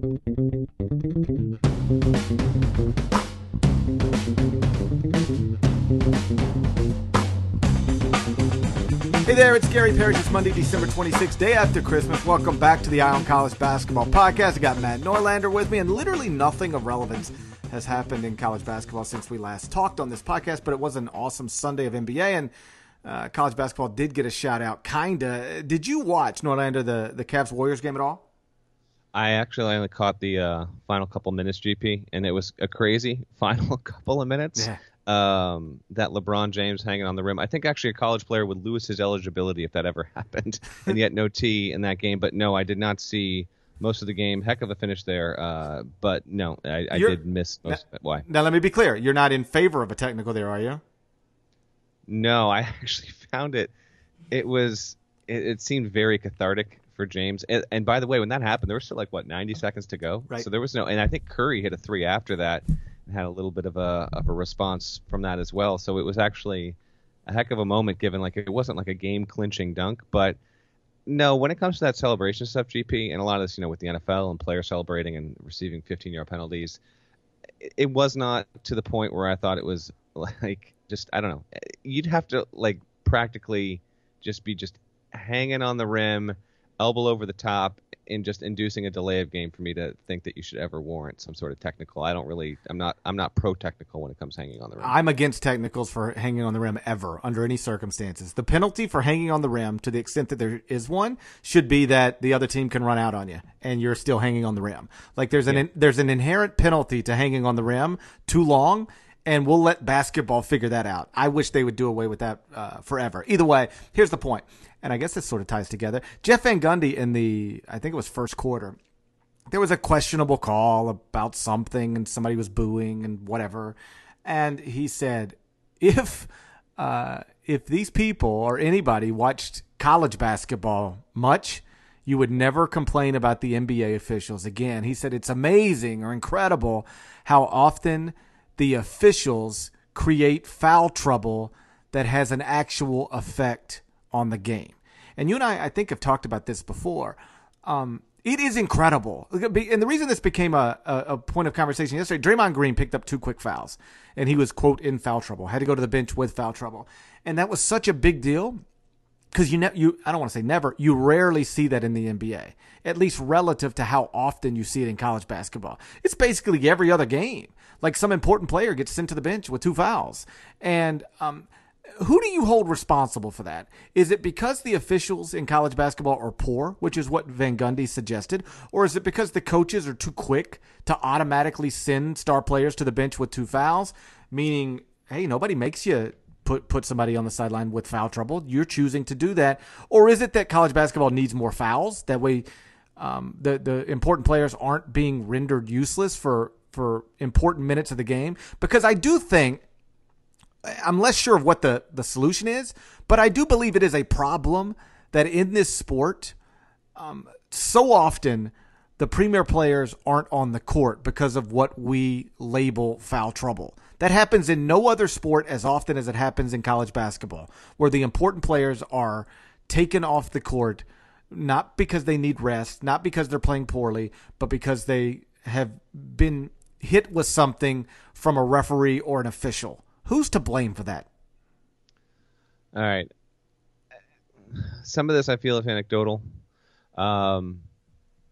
Hey there, it's Gary Parrish. It's Monday, December 26th, day after Christmas. Welcome back to the on College Basketball Podcast. I got Matt Norlander with me, and literally nothing of relevance has happened in college basketball since we last talked on this podcast, but it was an awesome Sunday of NBA, and uh, college basketball did get a shout out, kinda. Did you watch Norlander the the Cavs Warriors game at all? I actually only caught the uh, final couple minutes, GP, and it was a crazy final couple of minutes. Yeah. Um, that LeBron James hanging on the rim. I think actually a college player would lose his eligibility if that ever happened, and yet no T in that game. But no, I did not see most of the game. Heck of a finish there. Uh, but no, I, I did miss most. Now, why? Now let me be clear. You're not in favor of a technical there, are you? No, I actually found it. It was. It, it seemed very cathartic for James. And, and, by the way, when that happened, there was still like what 90 seconds to go. Right. So there was no. And I think Curry hit a three after that and had a little bit of a of a response from that as well. So it was actually a heck of a moment, given like it wasn't like a game clinching dunk, but no, when it comes to that celebration stuff, GP, and a lot of this, you know, with the NFL and players celebrating and receiving 15 yard penalties, it, it was not to the point where I thought it was like just I don't know. You'd have to like practically just be just hanging on the rim, elbow over the top, in just inducing a delay of game for me to think that you should ever warrant some sort of technical. I don't really. I'm not. I'm not pro technical when it comes hanging on the rim. I'm against technicals for hanging on the rim ever under any circumstances. The penalty for hanging on the rim, to the extent that there is one, should be that the other team can run out on you and you're still hanging on the rim. Like there's an yeah. there's an inherent penalty to hanging on the rim too long and we'll let basketball figure that out. I wish they would do away with that uh, forever. Either way, here's the point and I guess this sort of ties together. Jeff Van Gundy in the, I think it was first quarter, there was a questionable call about something and somebody was booing and whatever. And he said, if, uh, if these people or anybody watched college basketball much, you would never complain about the NBA officials again. He said it's amazing or incredible how often the officials create foul trouble that has an actual effect on the game. And you and I, I think, have talked about this before. Um, it is incredible. And the reason this became a, a, a, point of conversation yesterday, Draymond Green picked up two quick fouls and he was, quote, in foul trouble, had to go to the bench with foul trouble. And that was such a big deal because you, ne- you, I don't want to say never, you rarely see that in the NBA, at least relative to how often you see it in college basketball. It's basically every other game. Like some important player gets sent to the bench with two fouls. And, um, who do you hold responsible for that? Is it because the officials in college basketball are poor, which is what Van Gundy suggested, or is it because the coaches are too quick to automatically send star players to the bench with two fouls, meaning, hey, nobody makes you put put somebody on the sideline with foul trouble. You're choosing to do that, or is it that college basketball needs more fouls? That way, um, the the important players aren't being rendered useless for for important minutes of the game. Because I do think I'm less sure of what the, the solution is, but I do believe it is a problem that in this sport, um, so often the premier players aren't on the court because of what we label foul trouble. That happens in no other sport as often as it happens in college basketball, where the important players are taken off the court not because they need rest, not because they're playing poorly, but because they have been hit with something from a referee or an official. Who's to blame for that? All right. Some of this I feel is anecdotal. Um,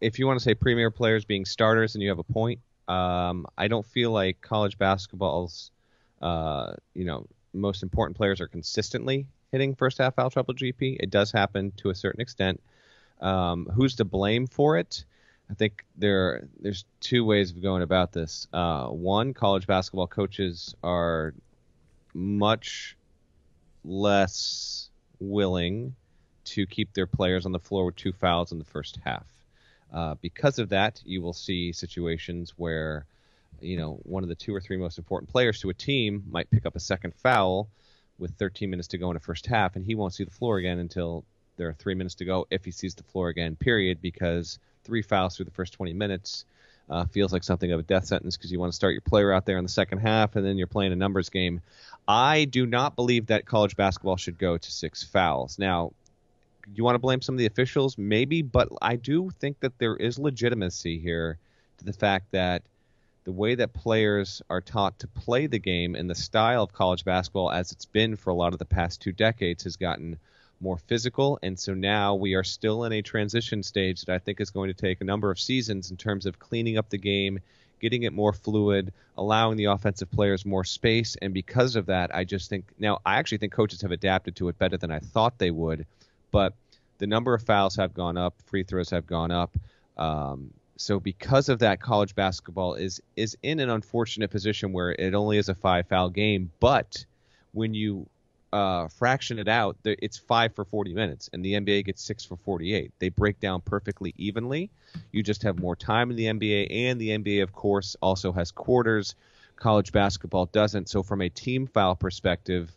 if you want to say premier players being starters, and you have a point. Um, I don't feel like college basketball's, uh, you know, most important players are consistently hitting first half foul trouble GP. It does happen to a certain extent. Um, who's to blame for it? I think there there's two ways of going about this. Uh, one, college basketball coaches are much less willing to keep their players on the floor with two fouls in the first half. Uh, because of that, you will see situations where, you know, one of the two or three most important players to a team might pick up a second foul with 13 minutes to go in the first half, and he won't see the floor again until there are three minutes to go if he sees the floor again, period, because three fouls through the first 20 minutes uh, feels like something of a death sentence because you want to start your player out there in the second half, and then you're playing a numbers game. I do not believe that college basketball should go to six fouls. Now, you want to blame some of the officials? Maybe, but I do think that there is legitimacy here to the fact that the way that players are taught to play the game and the style of college basketball, as it's been for a lot of the past two decades, has gotten more physical. And so now we are still in a transition stage that I think is going to take a number of seasons in terms of cleaning up the game, getting it more fluid, allowing the offensive players more space. And because of that, I just think now I actually think coaches have adapted to it better than I thought they would. But the number of fouls have gone up, free throws have gone up. Um, so because of that, college basketball is is in an unfortunate position where it only is a five foul game. But when you uh, fraction it out, it's five for 40 minutes, and the NBA gets six for 48. They break down perfectly evenly. You just have more time in the NBA, and the NBA, of course, also has quarters. College basketball doesn't. So, from a team foul perspective,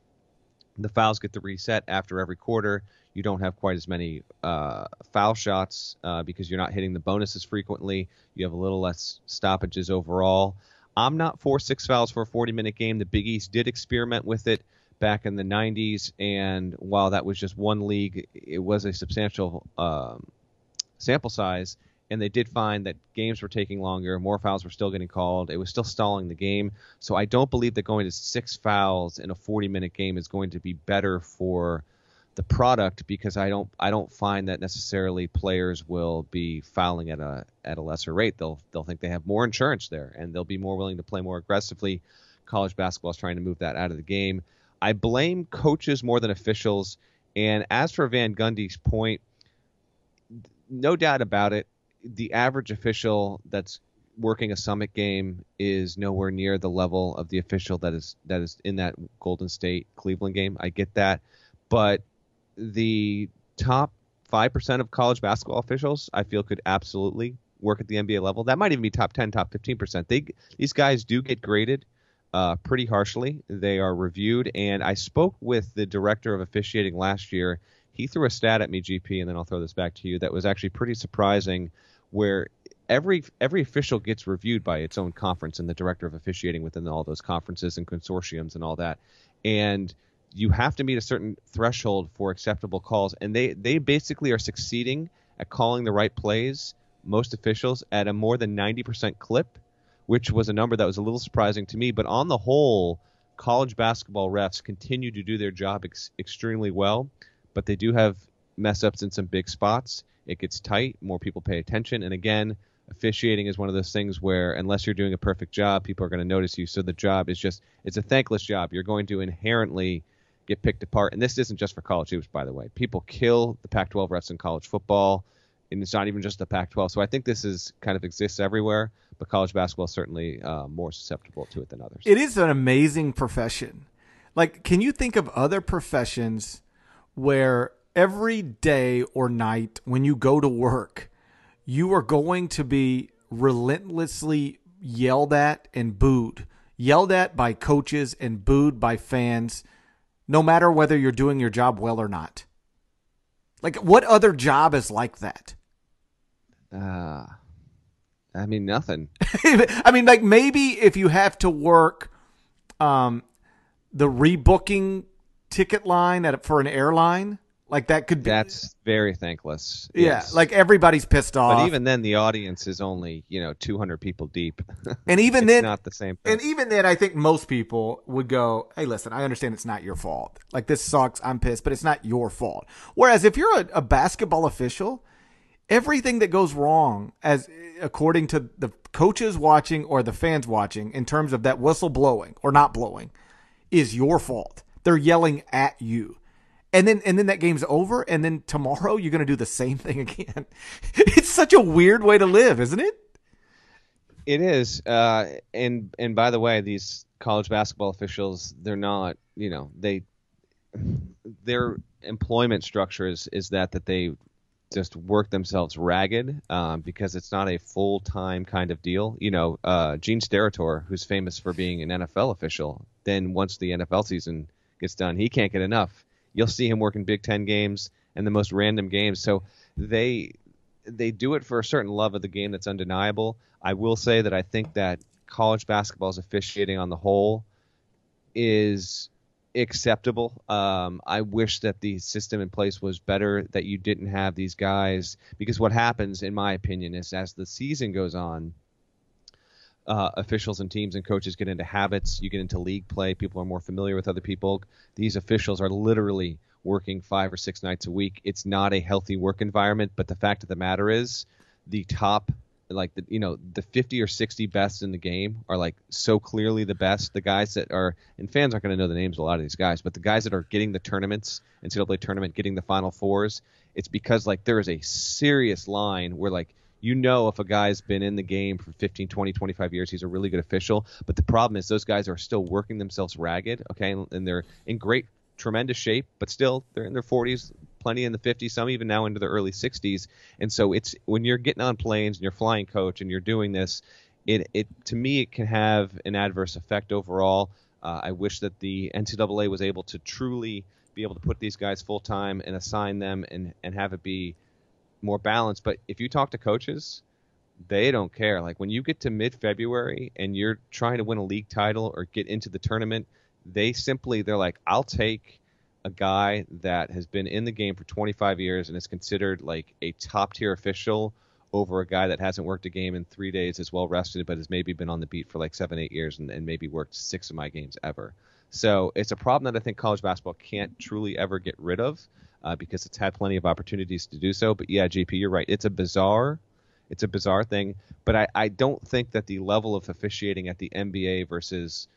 the fouls get to reset after every quarter. You don't have quite as many uh, foul shots uh, because you're not hitting the bonuses frequently. You have a little less stoppages overall. I'm not for six fouls for a 40 minute game. The Big East did experiment with it back in the 90s, and while that was just one league, it was a substantial um, sample size. And they did find that games were taking longer, more fouls were still getting called. It was still stalling the game. So I don't believe that going to six fouls in a 40 minute game is going to be better for the product because I don't I don't find that necessarily players will be fouling at a at a lesser rate. They'll they'll think they have more insurance there and they'll be more willing to play more aggressively. College basketball is trying to move that out of the game. I blame coaches more than officials. And as for Van Gundy's point, no doubt about it, the average official that's working a summit game is nowhere near the level of the official that is that is in that Golden State Cleveland game. I get that, but the top five percent of college basketball officials, I feel, could absolutely work at the NBA level. That might even be top ten, top fifteen percent. They these guys do get graded uh, pretty harshly. They are reviewed, and I spoke with the director of officiating last year. He threw a stat at me, GP, and then I'll throw this back to you. That was actually pretty surprising, where every every official gets reviewed by its own conference and the director of officiating within all those conferences and consortiums and all that, and you have to meet a certain threshold for acceptable calls, and they they basically are succeeding at calling the right plays. Most officials at a more than 90% clip which was a number that was a little surprising to me. But on the whole, college basketball refs continue to do their job ex- extremely well, but they do have mess ups in some big spots. It gets tight, more people pay attention, and again, officiating is one of those things where unless you're doing a perfect job, people are going to notice you. So the job is just it's a thankless job. You're going to inherently get picked apart, and this isn't just for college hoops, by the way. People kill the Pac-12 refs in college football and it's not even just the Pac-12. So I think this is kind of exists everywhere, but college basketball is certainly uh, more susceptible to it than others. It is an amazing profession. Like, can you think of other professions where every day or night when you go to work, you are going to be relentlessly yelled at and booed, yelled at by coaches and booed by fans, no matter whether you're doing your job well or not? Like, what other job is like that? Uh, I mean, nothing. I mean, like maybe if you have to work um, the rebooking ticket line at for an airline, like that could be. That's very thankless. Yeah, yes. like everybody's pissed off. But even then, the audience is only you know 200 people deep. And even then, not the same. Thing. And even then, I think most people would go, "Hey, listen, I understand it's not your fault. Like this sucks. I'm pissed, but it's not your fault." Whereas if you're a, a basketball official everything that goes wrong as according to the coaches watching or the fans watching in terms of that whistle blowing or not blowing is your fault. They're yelling at you. And then and then that game's over and then tomorrow you're going to do the same thing again. it's such a weird way to live, isn't it? It is. Uh, and and by the way, these college basketball officials, they're not, you know, they their employment structure is, is that that they just work themselves ragged um, because it's not a full time kind of deal. You know, uh, Gene Steratore, who's famous for being an NFL official, then once the NFL season gets done, he can't get enough. You'll see him working Big Ten games and the most random games. So they they do it for a certain love of the game that's undeniable. I will say that I think that college basketball's officiating on the whole is acceptable. Um, I wish that the system in place was better, that you didn't have these guys, because what happens, in my opinion, is as the season goes on, uh, officials and teams and coaches get into habits. You get into league play. People are more familiar with other people. These officials are literally working five or six nights a week. It's not a healthy work environment. But the fact of the matter is, the top like the you know the 50 or 60 best in the game are like so clearly the best. The guys that are and fans aren't going to know the names of a lot of these guys, but the guys that are getting the tournaments, NCAA tournament, getting the Final Fours, it's because like there is a serious line where like you know if a guy's been in the game for 15 20 25 years he's a really good official but the problem is those guys are still working themselves ragged okay and they're in great tremendous shape but still they're in their 40s plenty in the 50s, some even now into the early 60s. And so it's when you're getting on planes and you're flying coach and you're doing this, it, it to me it can have an adverse effect overall. Uh, I wish that the NCAA was able to truly be able to put these guys full time and assign them and and have it be more balanced. But if you talk to coaches, they don't care. Like when you get to mid February and you're trying to win a league title or get into the tournament, they simply they're like, I'll take a guy that has been in the game for 25 years and is considered like a top tier official over a guy that hasn't worked a game in three days, is well rested, but has maybe been on the beat for like seven, eight years and, and maybe worked six of my games ever. So it's a problem that I think college basketball can't truly ever get rid of uh, because it's had plenty of opportunities to do so. But yeah, GP, you're right. It's a bizarre, it's a bizarre thing. But I, I don't think that the level of officiating at the NBA versus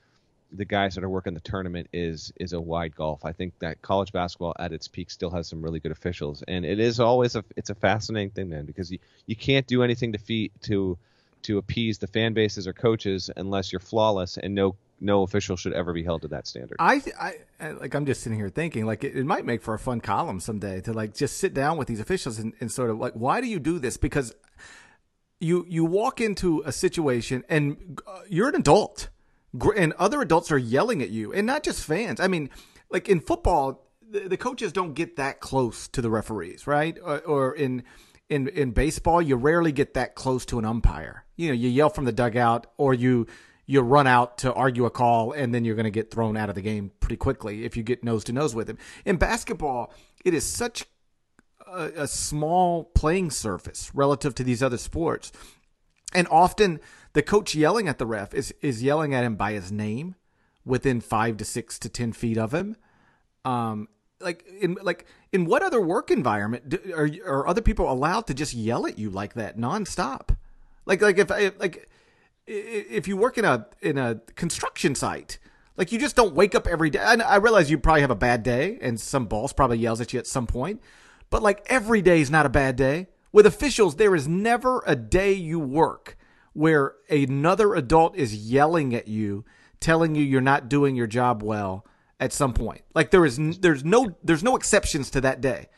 the guys that are working the tournament is is a wide gulf. I think that college basketball at its peak still has some really good officials, and it is always a it's a fascinating thing, man, because you, you can't do anything to feed to to appease the fan bases or coaches unless you're flawless, and no no official should ever be held to that standard. I, I like I'm just sitting here thinking like it, it, might make for a fun column someday to like just sit down with these officials and, and sort of like why do you do this because you you walk into a situation and uh, you're an adult and other adults are yelling at you, and not just fans. I mean, like in football, the, the coaches don't get that close to the referees, right? Or, or, in in in baseball, you rarely get that close to an umpire. You know, you yell from the dugout, or you you run out to argue a call, and then you're going to get thrown out of the game pretty quickly if you get nose to nose with him. In basketball, it is such a, a small playing surface relative to these other sports, and often the coach yelling at the ref is is yelling at him by his name within five to six to ten feet of him. Um, like in like in what other work environment do, are are other people allowed to just yell at you like that nonstop? Like like if like if you work in a in a construction site, like you just don't wake up every day. And I realize you probably have a bad day, and some boss probably yells at you at some point. But like every day is not a bad day. With officials, there is never a day you work where another adult is yelling at you, telling you you're not doing your job well at some point. Like there is there's no there's no exceptions to that day.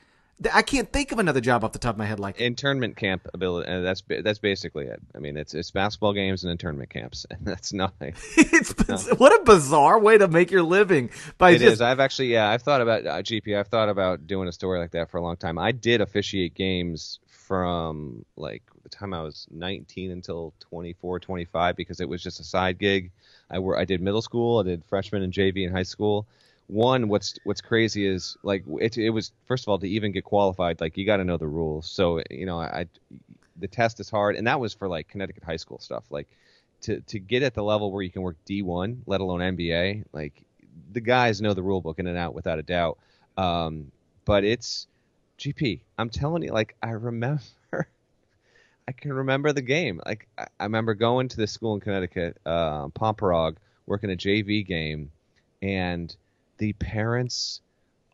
I can't think of another job off the top of my head like internment camp ability. And that's that's basically it. I mean, it's it's basketball games and internment camps, and that's nothing. it's no. what a bizarre way to make your living. By it just... is. I've actually yeah, I've thought about uh, GP. I've thought about doing a story like that for a long time. I did officiate games from like the time I was 19 until 24, 25 because it was just a side gig. I were I did middle school, I did freshman and JV in high school. One, what's what's crazy is like it, it was first of all to even get qualified, like you got to know the rules. So you know, I the test is hard, and that was for like Connecticut high school stuff. Like to to get at the level where you can work D1, let alone NBA, like the guys know the rule book in and out without a doubt. Um, but it's GP. I'm telling you, like I remember, I can remember the game. Like I, I remember going to the school in Connecticut, uh, Pomperaug, working a JV game, and the parents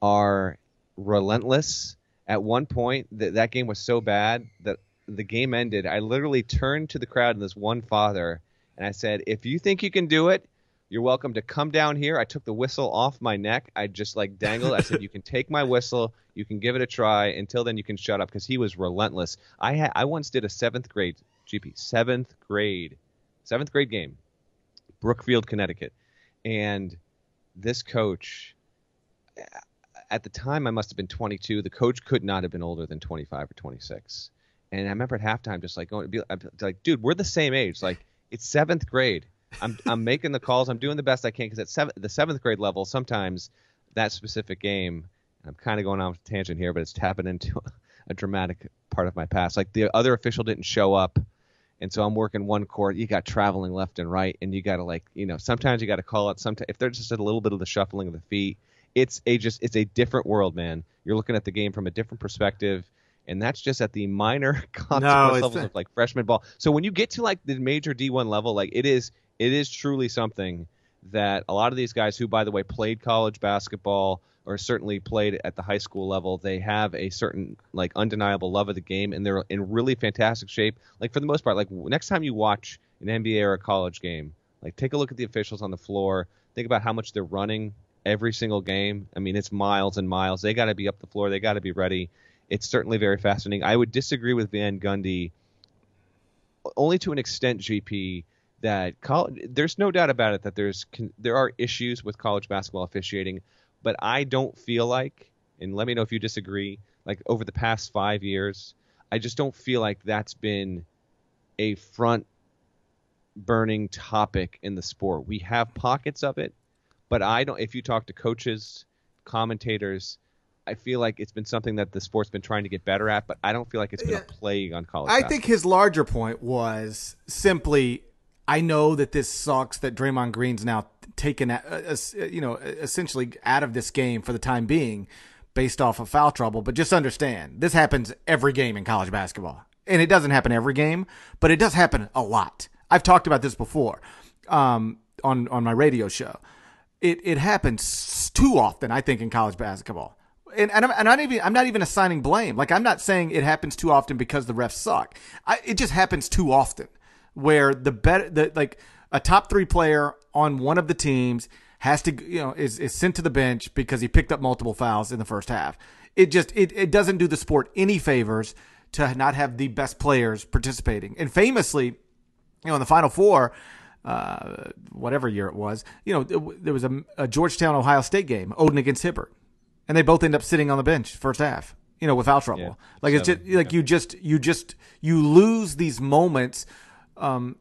are relentless. At one point, that that game was so bad that the game ended. I literally turned to the crowd and this one father, and I said, "If you think you can do it, you're welcome to come down here. I took the whistle off my neck. I just like dangled. I said, you can take my whistle. You can give it a try. Until then, you can shut up because he was relentless. I had I once did a seventh grade GP seventh grade seventh grade game, Brookfield, Connecticut, and this coach. At the time, I must have been 22. The coach could not have been older than 25 or 26. And I remember at halftime, just like going, be like, dude, we're the same age. Like, it's seventh grade I'm I'm making the calls. I'm doing the best I can because at seven, the seventh grade level, sometimes that specific game. I'm kind of going on a tangent here, but it's tapping into a, a dramatic part of my past. Like the other official didn't show up, and so I'm working one court. You got traveling left and right, and you got to like, you know, sometimes you got to call it. Sometimes if there's just a little bit of the shuffling of the feet, it's a just it's a different world, man. You're looking at the game from a different perspective, and that's just at the minor consequence No, levels the- of like freshman ball. So when you get to like the major D1 level, like it is it is truly something that a lot of these guys who, by the way, played college basketball or certainly played at the high school level, they have a certain like undeniable love of the game, and they're in really fantastic shape. Like for the most part, like next time you watch an NBA or a college game, like take a look at the officials on the floor. Think about how much they're running every single game. I mean, it's miles and miles. They got to be up the floor. They got to be ready. It's certainly very fascinating. I would disagree with Van Gundy only to an extent, GP, that college, there's no doubt about it that there's there are issues with college basketball officiating, but I don't feel like, and let me know if you disagree. Like over the past five years, I just don't feel like that's been a front burning topic in the sport. We have pockets of it, but I don't. If you talk to coaches, commentators. I feel like it's been something that the sport's been trying to get better at, but I don't feel like it's been Yeah. a plague on college. I basketball. think his larger point was simply, I know that this sucks that Draymond Green's now taken, you know, essentially out of this game for the time being, based off of foul trouble. But just understand, this happens every game in college basketball, and it doesn't happen every game, but it does happen a lot. I've talked about this before um, on on my radio show. It it happens too often, I think, in college basketball and, and, I'm, and I'm not even I'm not even assigning blame. Like I'm not saying it happens too often because the refs suck. I, it just happens too often where the better the like a top three player on one of the teams has to you know is, is sent to the bench because he picked up multiple fouls in the first half. It just it, it doesn't do the sport any favors to not have the best players participating. And famously, you know, in the Final Four, uh, whatever year it was, you know, there was a, a Georgetown Ohio State game, Oden against Hibbert, and they both end up sitting on the bench first half. You know, without trouble. Yeah, like it's just seven, like you just you just you lose these moments um,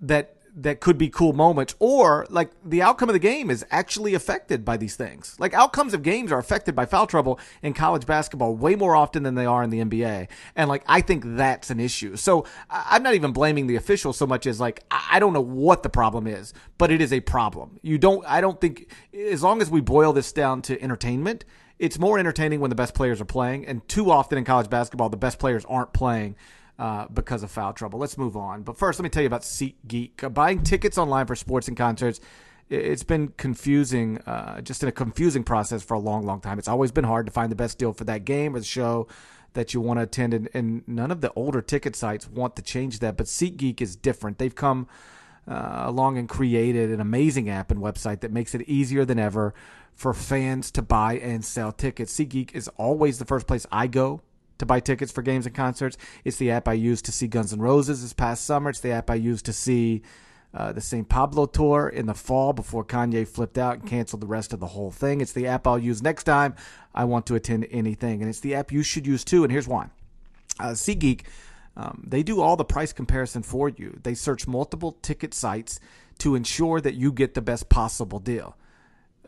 that that could be cool moments, or like the outcome of the game is actually affected by these things. Like outcomes of games are affected by foul trouble in college basketball way more often than they are in the NBA, and like I think that's an issue. So I'm not even blaming the officials so much as like I don't know what the problem is, but it is a problem. You don't. I don't think as long as we boil this down to entertainment. It's more entertaining when the best players are playing, and too often in college basketball, the best players aren't playing uh, because of foul trouble. Let's move on. But first, let me tell you about SeatGeek. Uh, buying tickets online for sports and concerts it's been confusing, uh, just in a confusing process for a long, long time. It's always been hard to find the best deal for that game or the show that you want to attend, and, and none of the older ticket sites want to change that. But SeatGeek is different. They've come uh, along and created an amazing app and website that makes it easier than ever for fans to buy and sell tickets. SeatGeek is always the first place I go to buy tickets for games and concerts. It's the app I used to see Guns N' Roses this past summer. It's the app I used to see uh, the St. Pablo tour in the fall before Kanye flipped out and canceled the rest of the whole thing. It's the app I'll use next time I want to attend anything. And it's the app you should use too. And here's why. Uh, SeatGeek, um, they do all the price comparison for you. They search multiple ticket sites to ensure that you get the best possible deal.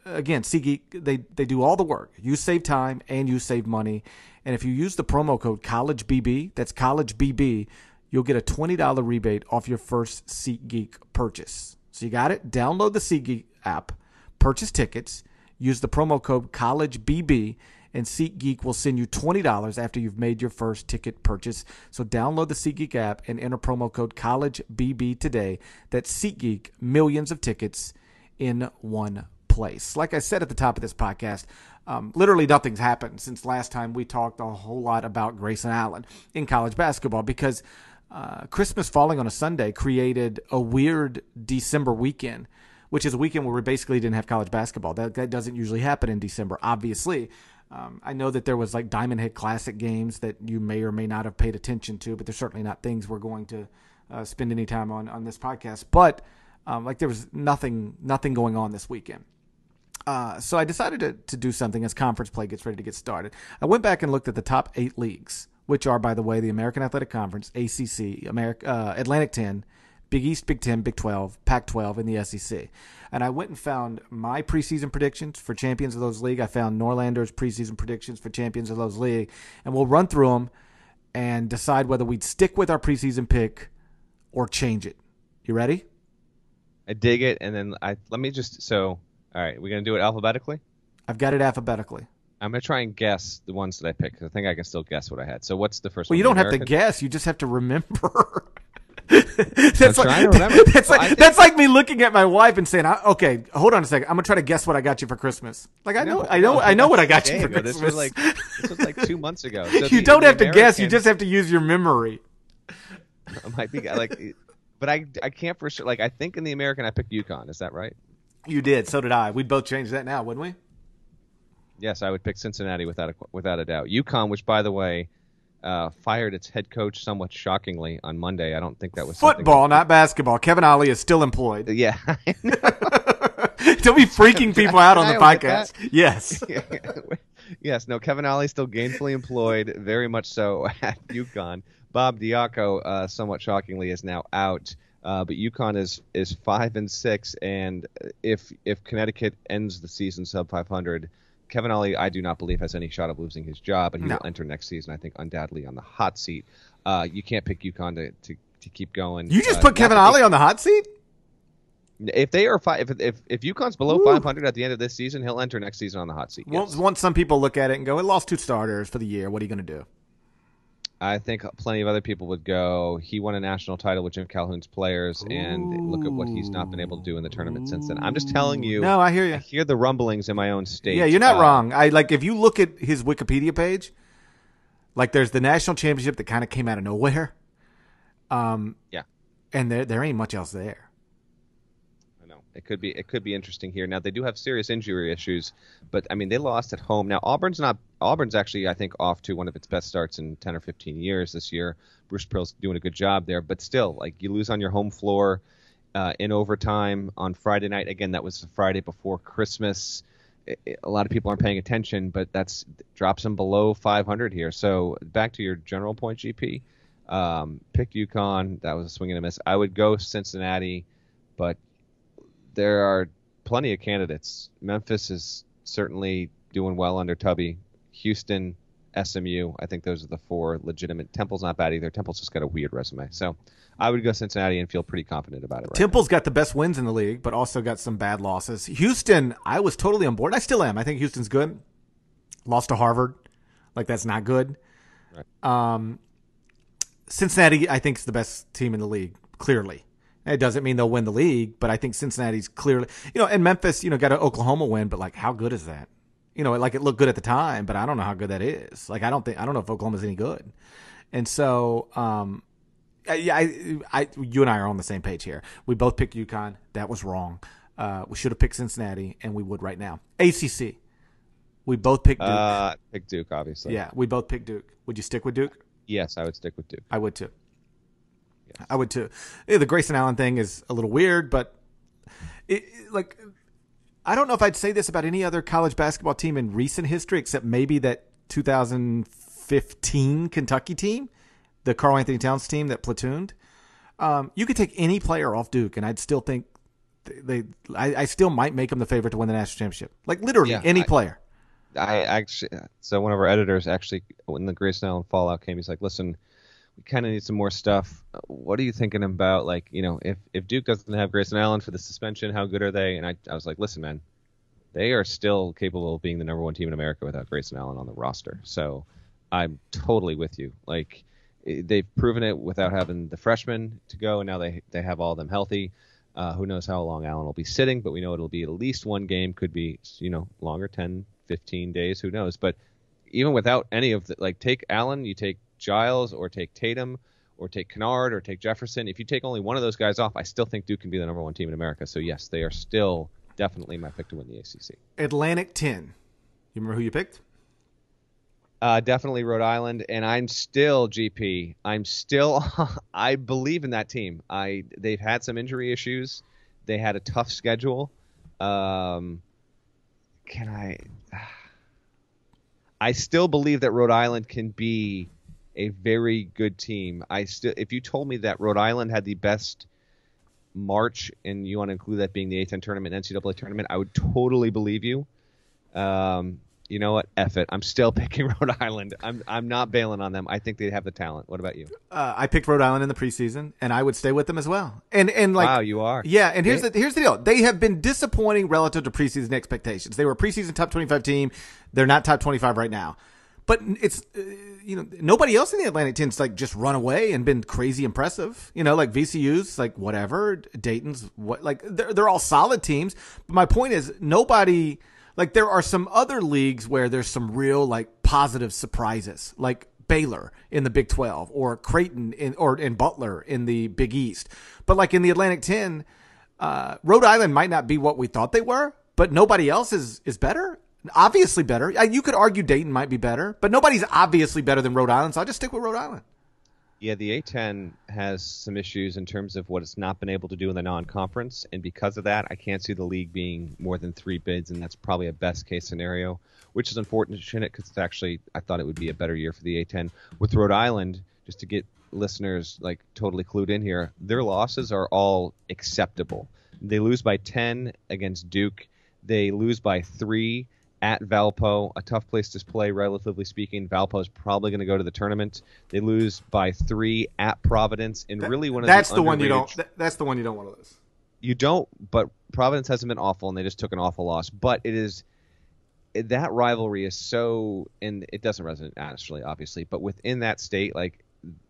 Again, SeatGeek, they, they do all the work. You save time and you save money. And if you use the promo code CollegeBB, that's CollegeBB, you'll get a $20 rebate off your first SeatGeek purchase. So you got it? Download the SeatGeek app, purchase tickets, use the promo code CollegeBB, and SeatGeek will send you $20 after you've made your first ticket purchase. So download the SeatGeek app and enter promo code CollegeBB today. That's SeatGeek, millions of tickets in one place. Like I said at the top of this podcast, um, literally nothing's happened since last time we talked a whole lot about Grayson Allen in college basketball because uh, Christmas falling on a Sunday created a weird December weekend, which is a weekend where we basically didn't have college basketball. That, that doesn't usually happen in December, obviously. Um, I know that there was like Diamond Head Classic games that you may or may not have paid attention to, but they're certainly not things we're going to uh, spend any time on on this podcast. But um, like there was nothing nothing going on this weekend. Uh, so I decided to, to do something as conference play gets ready to get started. I went back and looked at the top eight leagues, which are, by the way, the American Athletic Conference, ACC, America, uh, Atlantic 10, Big East, Big 10, Big 12, Pac 12, and the SEC. And I went and found my preseason predictions for champions of those league. I found Norlander's preseason predictions for champions of those league. And we'll run through them and decide whether we'd stick with our preseason pick or change it. You ready? I dig it, and then I let me just so. All right, we're gonna do it alphabetically. I've got it alphabetically. I'm gonna try and guess the ones that I picked. I think I can still guess what I had. So what's the first Well, one? you don't have to guess. You just have to remember. that's like, remember. That's Well, like think- that's like me looking at my wife and saying, "Okay, hold on a second. I'm gonna try to guess what I got you for Christmas." Like I know, No, I know, no, I know what I got day you for. Christmas. This was like this was like two months ago. So you the- don't the have to guess. You just have to use your memory. I might be like, but I I can't for sure. Like I think in the American I picked UConn. Is that right? You did. So did I. We'd both change that now, wouldn't we? Yes, I would pick Cincinnati without a without a doubt. UConn, which by the way. Uh, fired its head coach somewhat shockingly on Monday. I don't think that was Football, not basketball. Kevin Ollie is still employed. Yeah, Don't be freaking people out on the Can I omit podcast. Yes. yes, no, Kevin Ollie still gainfully employed, very much so at UConn. Bob Diaco, uh, somewhat shockingly, is now out. Uh, but UConn is is five and six, and if if Connecticut ends the season sub 500, Kevin Ollie, I do not believe has any shot of losing his job, and he No. will enter next season, I think, undoubtedly on the hot seat. Uh, you can't pick UConn to, to, to keep going. You just Uh, put Kevin Ollie on the hot seat? If they are five, if if if UConn's below Woo. 500 at the end of this season, he'll enter next season on the hot seat. Once, once some people look at it and go, it lost two starters for the year. What are you going to do? I think plenty of other people would go. He won a national title with Jim Calhoun's players, and look at what he's not been able to do in the tournament since then. I'm just telling you. No, I hear you. I hear the rumblings in my own state. Yeah, you're not Uh, wrong. I like if you look at his Wikipedia page, like there's the national championship that kind of came out of nowhere. Um, Yeah. and there there ain't much else there. I know it could be it could be interesting here. Now they do have serious injury issues, but I mean they lost at home. Now Auburn's not Auburn's actually I think off to one of its best starts in 10 or 15 years this year. Bruce Pearl's doing a good job there, but still like you lose on your home floor uh, in overtime on Friday night. Again, that was the Friday before Christmas. A lot of people aren't paying attention, but that's drops them below 500 here. So back to your general point, GP. Um, picked UConn. That was a swing and a miss. I would go Cincinnati, but there are plenty of candidates. Memphis is certainly doing well under Tubby. Houston, SMU. I think those are the four legitimate. Temple's not bad either. Temple's just got a weird resume. So I would go Cincinnati and feel pretty confident about it. Right Temple's got the best wins in the league, but also got some bad losses. Houston, I was totally on board. I still am. I think Houston's good. Lost to Harvard, like that's not good. Um, Cincinnati, I think, is the best team in the league. Clearly, it doesn't mean they'll win the league, but I think Cincinnati's clearly, you know, and Memphis, you know, got an Oklahoma win, but like, how good is that? You know, like it looked good at the time, but I don't know how good that is. Like, I don't think I don't know if Oklahoma's any good. And so, um, I- yeah, I, I, you and I are on the same page here. We both picked UConn. That was wrong. Uh, we should have picked Cincinnati, and we would right now. ACC. We both picked Duke. Uh, pick Duke, obviously. yeah, we both picked Duke. Would you stick with Duke? Yes, I would stick with Duke. I would too. I would too. Yeah, the Grayson Allen thing is a little weird, but it- like I don't know if I'd say this about any other college basketball team in recent history, except maybe that 2015 Kentucky team, the Karl-Anthony Towns team that platooned. Um, you could take any player off Duke, and I'd still think they. I, I still might make them the favorite to win the national championship. Like literally Yeah, any I- player. I actually, so one of our editors actually, when the Grayson Allen fallout came, he's like, "Listen, we kind of need some more stuff. What are you thinking about? Like, you know, if if Duke doesn't have Grayson Allen for the suspension, how good are they?" And I, I was like, "Listen, man, they are still capable of being the number one team in America without Grayson Allen on the roster. So I'm totally with you. Like, they've proven it without having the freshmen to go, and now they they have all of them healthy." Uh, who knows how long Allen will be sitting, but we know it'll be at least one game, could be, you know, longer, 10, 15 days, who knows. But even without any of the, like, take Allen, you take Giles, or take Tatum, or take Kennard, or take Jefferson. If you take only one of those guys off, I still think Duke can be the number one team in America. So, yes, they are still definitely my pick to win the ACC. Atlantic 10. You remember who you picked? Uh, definitely Rhode Island, and I'm still GP. I'm still. I believe in that team. I they've had some injury issues. They had a tough schedule. Um, can I? I still believe that Rhode Island can be a very good team. I still, if you told me that Rhode Island had the best March, and you want to include that being the A10 tournament, NCAA tournament, I would totally believe you. Um, you know what? F it. I'm still picking Rhode Island. I'm I'm not bailing on them. I think they have the talent. What about you? Uh, I picked Rhode Island in the preseason, and I would stay with them as well. And and like wow, you are. Yeah, and here's the here's the deal. They have been disappointing relative to preseason expectations. They were a preseason top 25 team. They're not top 25 right now. But it's uh, you know nobody else in the Atlantic 10's like just run away and been crazy impressive. You know, like VCU's like whatever, Dayton's what like they're they're all solid teams. But my point is nobody like there are some other leagues where there's some real like positive surprises, like Baylor in the Big 12 or Creighton in or in Butler in the Big East. But like in the Atlantic 10, uh, Rhode Island might not be what we thought they were, but nobody else is is better. Obviously better. Uh, you could argue Dayton might be better, but nobody's obviously better than Rhode Island, so I just stick with Rhode Island. Yeah, the A10 has some issues in terms of what it's not been able to do in the non-conference, and because of that, I can't see the league being more than three bids, and that's probably a best-case scenario, which is unfortunate because it's actually I thought it would be a better year for the A10 with Rhode Island. Just to get listeners like totally clued in here, their losses are all acceptable. They lose by 10 against Duke. They lose by three at Valpo, a tough place to play, relatively speaking. Valpo is probably going to go to the tournament. They lose by three at Providence, and That- really one of that's the, the one you don't. that- that's the one you don't want to lose. You don't, but Providence hasn't been awful, and they just took an awful loss. But it is that rivalry is so, and it doesn't resonate nationally, obviously, but within that state, like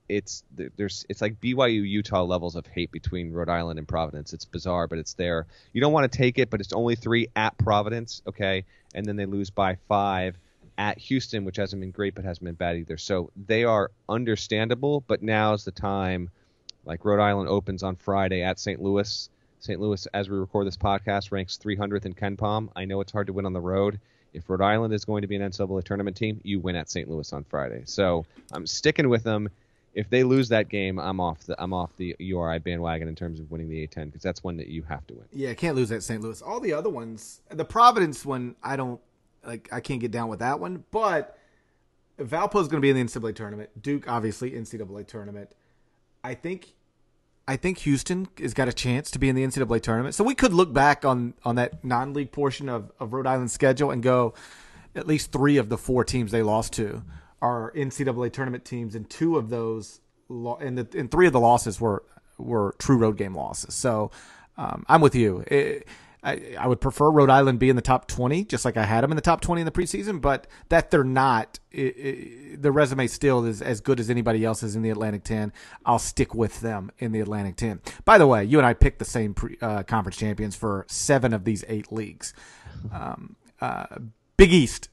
it's there's it's like BYU Utah levels of hate between Rhode Island and Providence. It's bizarre, but it's there. You don't want to take it, but it's only three at Providence, okay, and then they lose by five at Houston, which hasn't been great, but hasn't been bad either. So they are understandable, but now's the time. Like Rhode Island opens on Friday at St. Louis. St. Louis, as we record this podcast, ranks 300th in KenPom. I know it's hard to win on the road. If Rhode Island is going to be an NCAA tournament team, you win at St. Louis on Friday. So I'm sticking with them. If they lose that game, I'm off the I'm off the URI bandwagon in terms of winning the A10 because that's one that you have to win. Yeah, can't lose that St. Louis. All the other ones, the Providence one, I don't like. I can't get down with that one. But Valpo's going to be in the NCAA tournament. Duke, obviously, NCAA tournament. I think, I think Houston has got a chance to be in the NCAA tournament. So we could look back on on that non-league portion of of Rhode Island's schedule and go, at least three of the four teams they lost to are NCAA tournament teams, and two of those, and the and three of the losses were were true road game losses. So um, I'm with you. It, I, I would prefer Rhode Island be in the top 20, just like I had them in the top 20 in the preseason, but that they're not, it, it, the resume still is as good as anybody else's in the Atlantic 10. I'll stick with them in the Atlantic 10. By the way, you and I picked the same pre, uh, conference champions for seven of these eight leagues. Um, uh, Big East,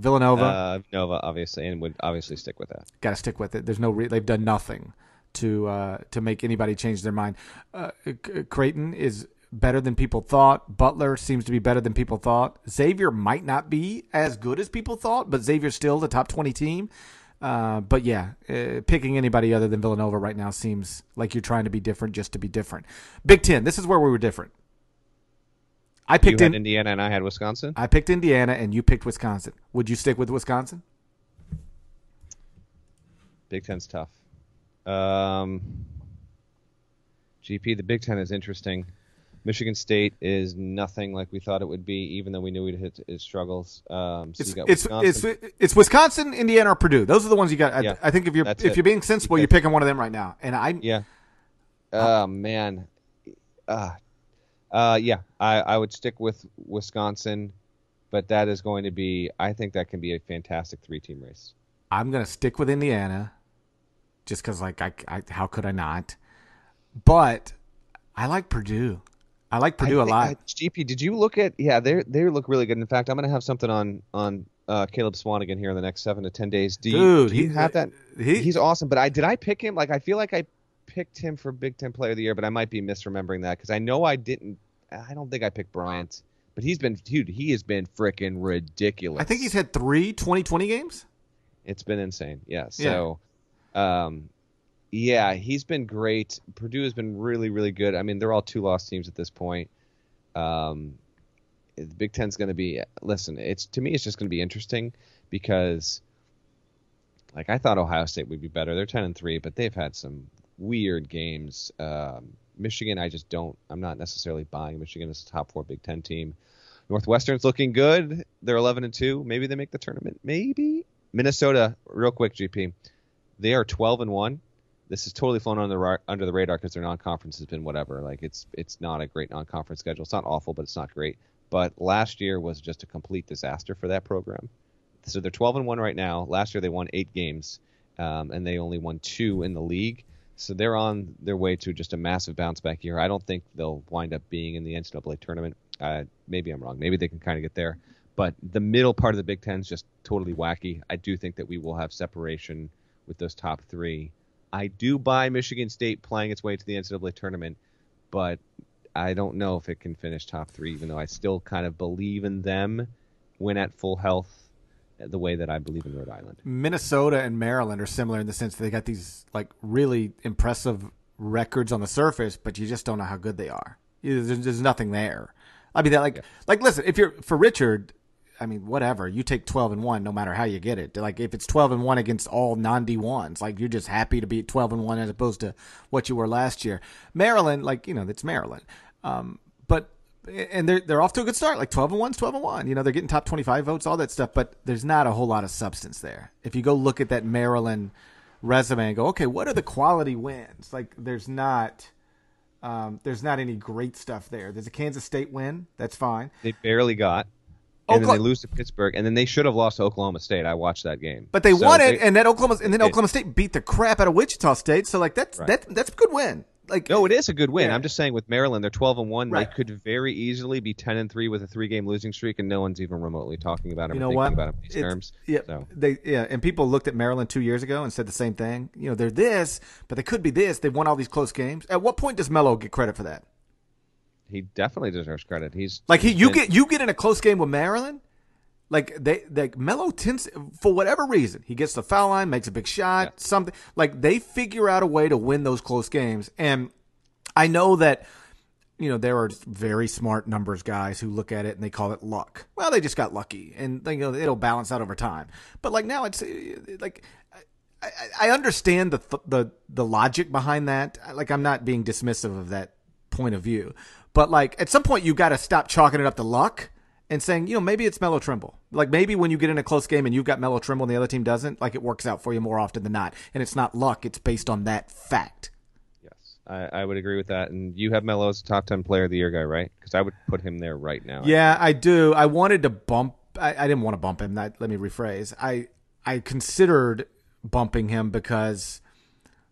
Villanova. Uh, Nova, obviously, and would obviously stick with that. got to stick with it. There's no re- they've done nothing to uh, to make anybody change their mind. Uh, Creighton is better than people thought. Butler seems to be better than people thought. Xavier might not be as good as people thought, but Xavier's still the top 20 team. Uh, but yeah, uh, picking anybody other than Villanova right now seems like you're trying to be different just to be different. Big Ten, this is where we were different. I You picked had in, Indiana, and I had Wisconsin. I picked Indiana, and you picked Wisconsin. Would you stick with Wisconsin? Big Ten's tough. Um, GP, the Big Ten is interesting. Michigan State is nothing like we thought it would be, even though we knew we'd hit its struggles. Um, so It's it's, Wisconsin. it's it's Wisconsin, Indiana, or Purdue. Those are the ones you got. I, Yeah, I think if you're if it. you're being sensible, you're picking one of them right now. And I yeah. Oh man. Uh, uh, yeah, I, I would stick with Wisconsin, but that is going to be. I think that can be a fantastic three-team race. I'm gonna stick with Indiana, just because like I, I how could I not? But I like Purdue. I like Purdue I a lot. uh, GP, did you look at? Yeah, they they look really good. In fact, I'm going to have something on on uh, Caleb Swanigan here in the next seven to ten days. Do you, Dude, do you he- have that? he- he's awesome. But I did I pick him? Like I feel like I picked him for Big Ten Player of the Year, but I might be misremembering that because I know I didn't. I don't think I picked Bryant, but he's been dude. He has been freaking ridiculous. I think he's had three 2020 games. It's been insane. Yeah. So, um, yeah, he's been great. Purdue has been really, really good. I mean, they're all two loss teams at this point. Um, the Big Ten's going to be. Listen, it's to me, it's just going to be interesting because, like, I thought Ohio State would be better. They're ten and three, but they've had some weird games. Um, Michigan, I just don't. I'm not necessarily buying Michigan as a top four Big Ten team. Northwestern's looking good. They're 11 and two. Maybe they make the tournament. Maybe Minnesota. Real quick, GP. They are 12 and one. This is totally flown under the under the radar because their non-conference has been whatever. Like it's it's not a great non-conference schedule. It's not awful, but it's not great. But last year was just a complete disaster for that program. So they're 12 and one right now. Last year they won eight games, um, and they only won two in the league. So they're on their way to just a massive bounce back year. I don't think they'll wind up being in the NCAA tournament. Uh, maybe I'm wrong. Maybe they can kind of get there. But the middle part of the Big Ten is just totally wacky. I do think that we will have separation with those top three. I do buy Michigan State playing its way to the NCAA tournament, but I don't know if it can finish top three, even though I still kind of believe in them when at full health the way that I believe in Rhode Island. Minnesota and Maryland are similar in the sense that they got these like really impressive records on the surface, but you just don't know how good they are. There's, there's nothing there. I mean, that like yeah. like listen, if you're for Richard, I mean, whatever. You take twelve and one, no matter how you get it. Like if it's twelve and one against all non D ones, like you're just happy to be twelve and one as opposed to what you were last year. Maryland, like you know, that's Maryland. Um, but and they're they're off to a good start, like twelve and one, 12 and one. You know, they're getting top twenty five votes, all that stuff. But there's not a whole lot of substance there. If you go look at that Maryland resume and go, okay, what are the quality wins? Like, there's not. Um, there's not any great stuff there. There's a Kansas State win. That's fine. They barely got. And then they lose to Pittsburgh, and then they should have lost to Oklahoma State. I watched that game, but they so won it, they, and then Oklahoma, and then Oklahoma State beat the crap out of Wichita State. So like that's right. that that's a good win like no, it is a good win. Yeah. I'm just saying with Maryland, they're 12 and one. Right. They could very easily be 10 and three with a three game losing streak, and no one's even remotely talking about them. You know what? About them these it's, terms. Yeah, so. they yeah, and people looked at Maryland two years ago and said the same thing. You know, they're this, but they could be this. They've won all these close games. At what point does Melo get credit for that? He definitely deserves credit. He's like he, you been, get you get in a close game with Maryland like they like Melo tends for whatever reason he gets the foul line, makes a big shot, yeah. something like they figure out a way to win those close games. And I know that you know there are very smart numbers guys who look at it and they call it luck. Well, they just got lucky, and you know it'll balance out over time. But like now, it's like I, I understand the the the logic behind that. Like I'm not being dismissive of that point of view, but like at some point you got to stop chalking it up to luck and saying, you know, maybe it's Melo Trimble. Like maybe when you get in a close game and you've got Melo Trimble and the other team doesn't, like it works out for you more often than not. And it's not luck, it's based on that fact. Yes, I, I would agree with that. And you have Melo as a top 10 player of the year guy, right? Because I would put him there right now. Yeah, I, I do. I wanted to bump, I, I didn't want to bump him. That, let me rephrase. I, I considered bumping him because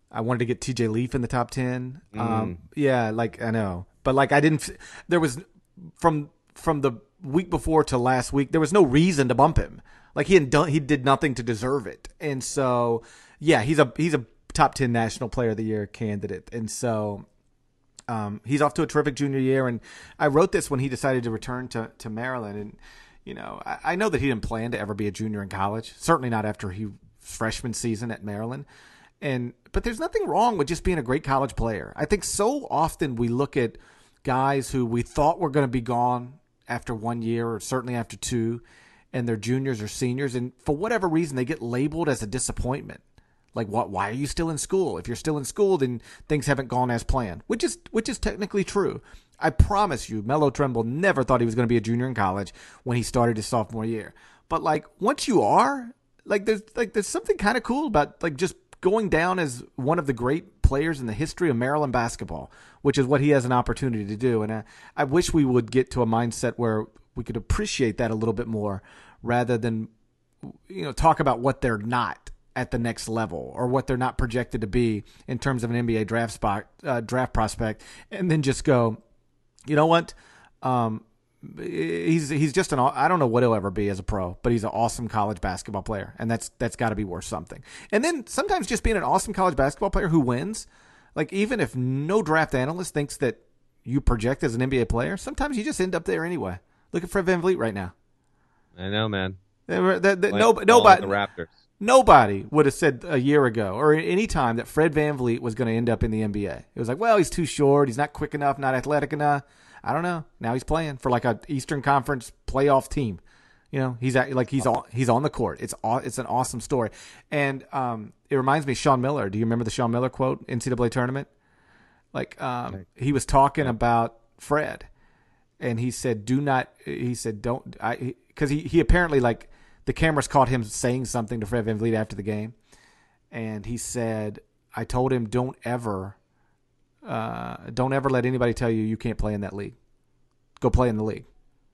I wanted to get TJ Leaf in the top 10. Mm. Um, yeah, like I know. But like I didn't, there was, from, from the week before to last week, there was no reason to bump him. Like he had done, he did nothing to deserve it. And so, yeah, he's a he's a top ten national player of the year candidate. And so, um, he's off to a terrific junior year. And I wrote this when he decided to return to to Maryland. And you know, I, I know that he didn't plan to ever be a junior in college. Certainly not after he freshman season at Maryland. And but there's nothing wrong with just being a great college player. I think so often we look at guys who we thought were going to be gone after one year or certainly after two and they're juniors or seniors and for whatever reason they get labeled as a disappointment. Like what why are you still in school? If you're still in school then things haven't gone as planned which is which is technically true. I promise you Melo Trimble never thought he was going to be a junior in college when he started his sophomore year. But like once you are like there's like there's something kind of cool about like just going down as one of the great players in the history of Maryland basketball, which is what he has an opportunity to do. And I, I wish we would get to a mindset where we could appreciate that a little bit more rather than, you know, talk about what they're not at the next level or what they're not projected to be in terms of an NBA draft spot, uh, draft prospect, and then just go, you know what? Um, he's he's just an I don't know what he'll ever be as a pro, but he's an awesome college basketball player, and that's that's got to be worth something. And then sometimes just being an awesome college basketball player who wins, like even if no draft analyst thinks that you project as an NBA player, sometimes you just end up there anyway. Look at Fred VanVleet right now. I know, man. The, the, the, no, nobody, the Raptors. Nobody would have said a year ago or any time that Fred Van VanVleet was going to end up in the NBA. It was like, well, he's too short, he's not quick enough, not athletic enough. I don't know. Now he's playing for like a Eastern Conference playoff team. You know, he's at, like he's on he's on the court. It's it's an awesome story, and um, it reminds me Sean Miller. Do you remember the Sean Miller quote NCAA tournament? Like um, he was talking about Fred, and he said, "Do not." He said, "Don't," I because he, he apparently like the cameras caught him saying something to Fred VanVleet after the game, and he said, "I told him don't ever, uh, don't ever let anybody tell you you can't play in that league. Go play in the league."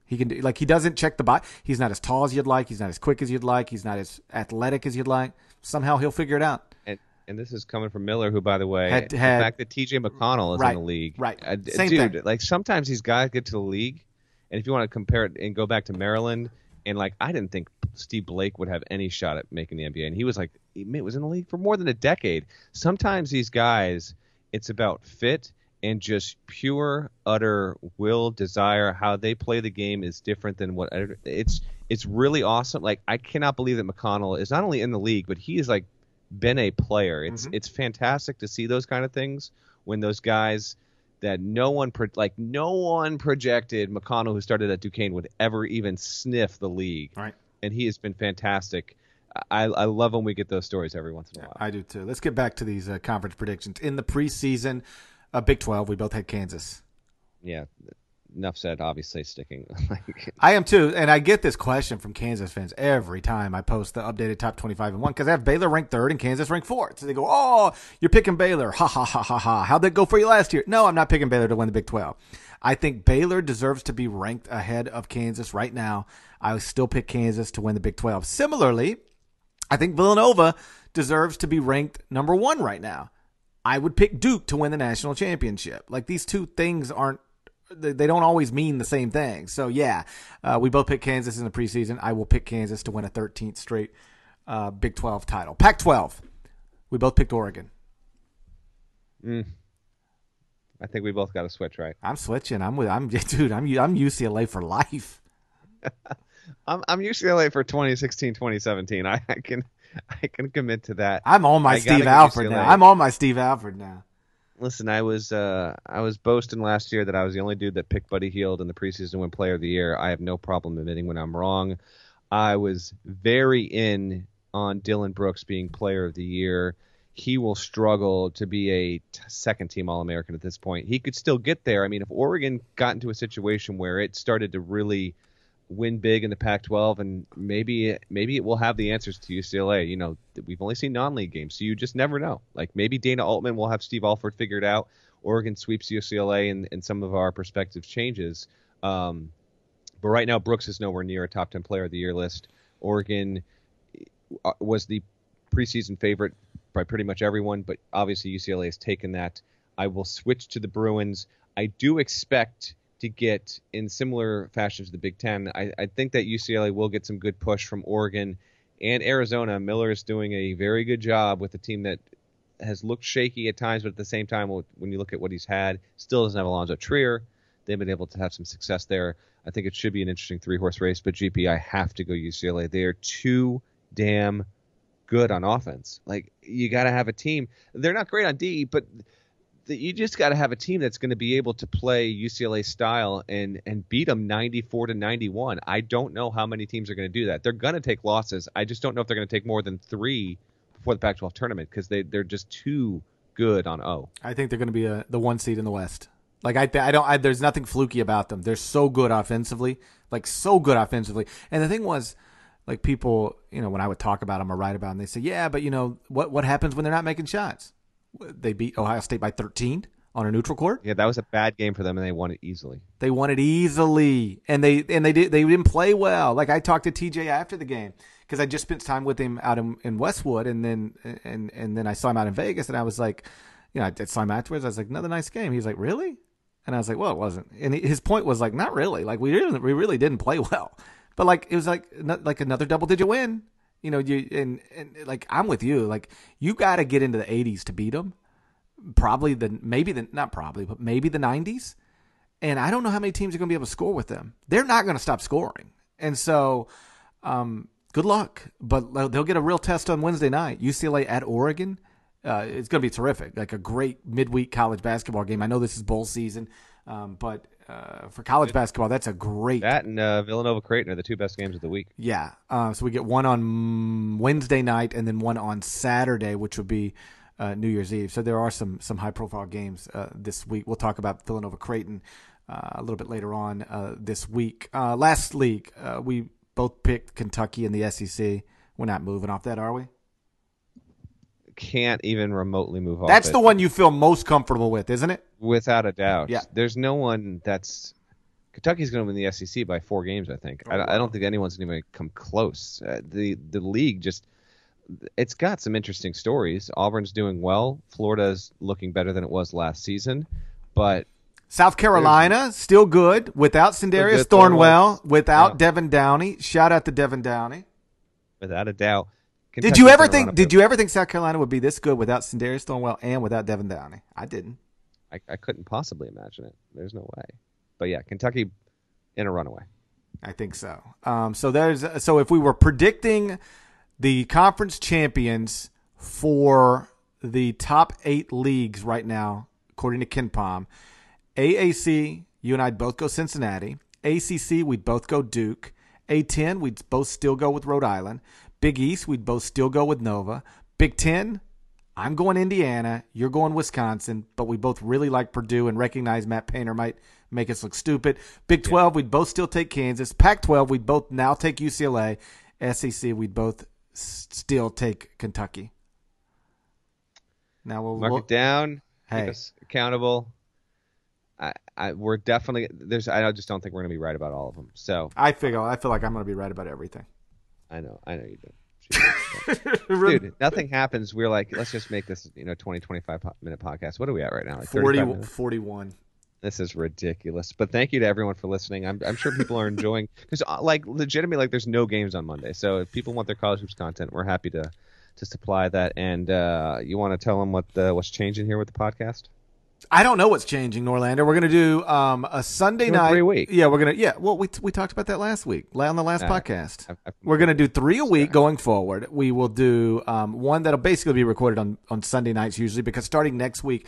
He can do, like he doesn't check the bot. He's not as tall as you'd like. He's not as quick as you'd like. He's not as athletic as you'd like. Somehow he'll figure it out. And and this is coming from Miller, who, by the way, Had- the fact that T.J. McConnell is Right, in the league, right. uh, Same dude. thing. Like sometimes these guys get to the league, and if you want to compare it and go back to Maryland, and like I didn't think Steve Blake would have any shot at making the NBA, and he was like he was in the league for more than a decade. Sometimes these guys, it's about fit and just pure utter will desire how they play the game is different than what it's it's really awesome like i cannot believe that mcconnell is not only in the league but he is like been a player it's Mhm. it's fantastic to see those kind of things when those guys that no one pro- like no one projected mcconnell who started at duquesne would ever even sniff the league Right. and he has been fantastic I, I love when we get those stories every once in a while. I do too. Let's get back to these uh, conference predictions. In the preseason, uh, Big 12, we both had Kansas. Yeah, enough said. Obviously, sticking. I am too, and I get this question from Kansas fans every time I post the updated top 25 and one because I have Baylor ranked third and Kansas ranked fourth. So they go, "Oh, you're picking Baylor? Ha ha ha ha ha! How'd that go for you last year?" No, I'm not picking Baylor to win the Big 12. I think Baylor deserves to be ranked ahead of Kansas right now. I still pick Kansas to win the Big 12. Similarly, I think Villanova deserves to be ranked number one right now. I would pick Duke to win the national championship. Like these two things aren't they don't always mean the same thing. So yeah, uh, we both picked Kansas in the preseason. I will pick Kansas to win a 13th straight uh, Big 12 title. Pac-12, we both picked Oregon. Mm. I think we both got to switch, right? I'm switching. I'm with. I'm dude. I'm I'm UCLA for life. I'm I'm UCLA for 2016, 2017. I, I can I can commit to that. I'm on my I Steve Alford UCLA. now. I'm on my Steve Alford now. Listen, I was uh I was boasting last year that I was the only dude that picked Buddy Hield in the preseason win Player of the Year. I have no problem admitting when I'm wrong. I was very in on Dillon Brooks being Player of the Year. He will struggle to be a t- second team All American at this point. He could still get there. I mean, if Oregon got into a situation where it started to really win big in the Pac-12, and maybe maybe it will have the answers to UCLA. You know, we've only seen non-league games, so you just never know. Like maybe Dana Altman will have Steve Alford figured out. Oregon sweeps UCLA, and, and some of our perspective changes. Um, but right now, Brooks is nowhere near a top 10 player of the year list. Oregon uh, was the preseason favorite by pretty much everyone, but obviously UCLA has taken that. I will switch to the Bruins. I do expect to get in similar fashion to the Big Ten. I, I think that UCLA will get some good push from Oregon and Arizona. Miller is doing a very good job with a team that has looked shaky at times, but at the same time, when you look at what he's had, still doesn't have Alonzo Trier. They've been able to have some success there. I think it should be an interesting three horse race, but GP, I have to go UCLA. They are too damn good on offense. Like you got to have a team. They're not great on D, but you just got to have a team that's going to be able to play UCLA style and and beat them 94 to 91. I don't know how many teams are going to do that. They're going to take losses. I just don't know if they're going to take more than three before the Pac-12 tournament because they they're just too good on O. I think they're going to be a, the one seed in the West. Like I, I don't. I, there's nothing fluky about them. They're so good offensively, like so good offensively. And the thing was, like people, you know, when I would talk about them or write about them, they say, yeah, but you know, what what happens when they're not making shots? They beat Ohio State by 13 on a neutral court. Yeah, that was a bad game for them, and they won it easily. They won it easily, and they and they did they didn't play well. Like I talked to TJ after the game because I just spent time with him out in, in Westwood, and then and and then I saw him out in Vegas, and I was like, you know, I saw him afterwards. I was like, another nice game. He was like, really? And I was like, well, it wasn't. And his point was like, not really. Like we didn't, we really didn't play well. But like it was like not- like another double digit win. You know, you and and like I'm with you. Like you got to get into the 80s to beat them. Probably the maybe the not probably, but maybe the 90s. And I don't know how many teams are going to be able to score with them. They're not going to stop scoring. And so, um, good luck. But they'll get a real test on Wednesday night. UCLA at Oregon. Uh, it's going to be terrific. Like a great midweek college basketball game. I know this is bowl season, um, but uh, for college basketball, that's a great. That and uh, Villanova Creighton are the two best games of the week. Yeah. Uh, so we get one on Wednesday night and then one on Saturday, which would be uh, New Year's Eve. So there are some some high profile games uh, this week. We'll talk about Villanova Creighton uh, a little bit later on uh, this week. Uh, last league, uh, we both picked Kentucky in the SEC. We're not moving off that, are we? Can't even remotely move off. That's it. the one you feel most comfortable with, isn't it? Without a doubt. Yeah. There's no one that's Kentucky's going to win the SEC by four games. I think. I, I don't think anyone's going to come close. Uh, the the league just it's got some interesting stories. Auburn's doing well. Florida's looking better than it was last season, but South Carolina still good without Sindarius good, Thornwell, without Yeah. Devin Downey. Shout out to Devin Downey. without a doubt. Did you ever think? Did you ever think South Carolina would be this good without Sindarius Thornwell and without Devin Downey? I didn't. I, I couldn't possibly imagine it. There's no way. But yeah, Kentucky in a runaway. I think so. Um, so there's so if we were predicting the conference champions for the top eight leagues right now, according to KenPom, AAC, you and I'd both go Cincinnati. ACC, we'd both go Duke. A10, we'd both still go with Rhode Island. Big East, we'd both still go with Nova. Big Ten, I'm going Indiana. You're going Wisconsin, but we both really like Purdue and recognize Matt Painter might make us look stupid. Big 12, we'd both still take Kansas. Pac 12, we'd both now take UCLA. SEC, we'd both s- still take Kentucky. Now we'll, Mark we'll it down. Hey. Keep us accountable. I, I, we're definitely there's. I just don't think we're gonna be right about all of them. So I figure I feel like I'm going to be right about everything. I know, I know you do. Dude, nothing happens. We're like, let's just make this, you know, 20, 25 po- minute podcast. What are we at right now? Like 40, 41. This is ridiculous. But thank you to everyone for listening. I'm, I'm sure people are enjoying because, like, legitimately, like, there's no games on Monday. So if people want their college hoops content, we're happy to to supply that. And uh, you want to tell them what the, what's changing here with the podcast? I don't know what's changing, Norlander. We're going to do um, a Sunday night. three a week. Yeah, we're going to. Yeah, well, we we talked about that last week on the last right. podcast. I've- I've- We're going to do three a week going forward. We will do um, one that'll basically be recorded on, on Sunday nights usually because starting next week,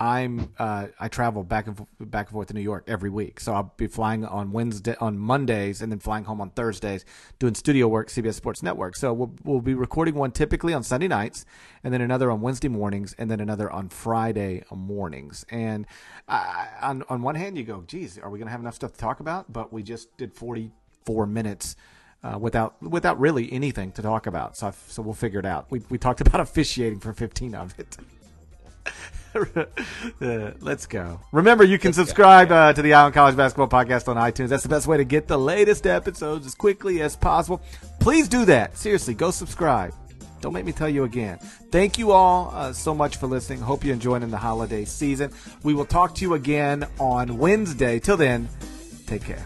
I'm uh, I travel back and back and forth to New York every week, so I'll be flying on Wednesday on Mondays and then flying home on Thursdays doing studio work CBS Sports Network. So we'll we'll be recording one typically on Sunday nights, and then another on Wednesday mornings, and then another on Friday mornings. And I, on on one hand, you go, geez, are we going to have enough stuff to talk about? But we just did 44 minutes uh, without without really anything to talk about. So I've, so we'll figure it out. We we talked about officiating for 15 of it. Uh, let's go. Remember, you can subscribe uh, to the Eye on College Basketball Podcast on iTunes. That's the best way to get the latest episodes as quickly as possible. Please do that. Seriously, go subscribe. Don't make me tell you again. Thank you all uh, so much for listening. Hope you're enjoying in the holiday season. We will talk to you again on Wednesday. Till then, take care.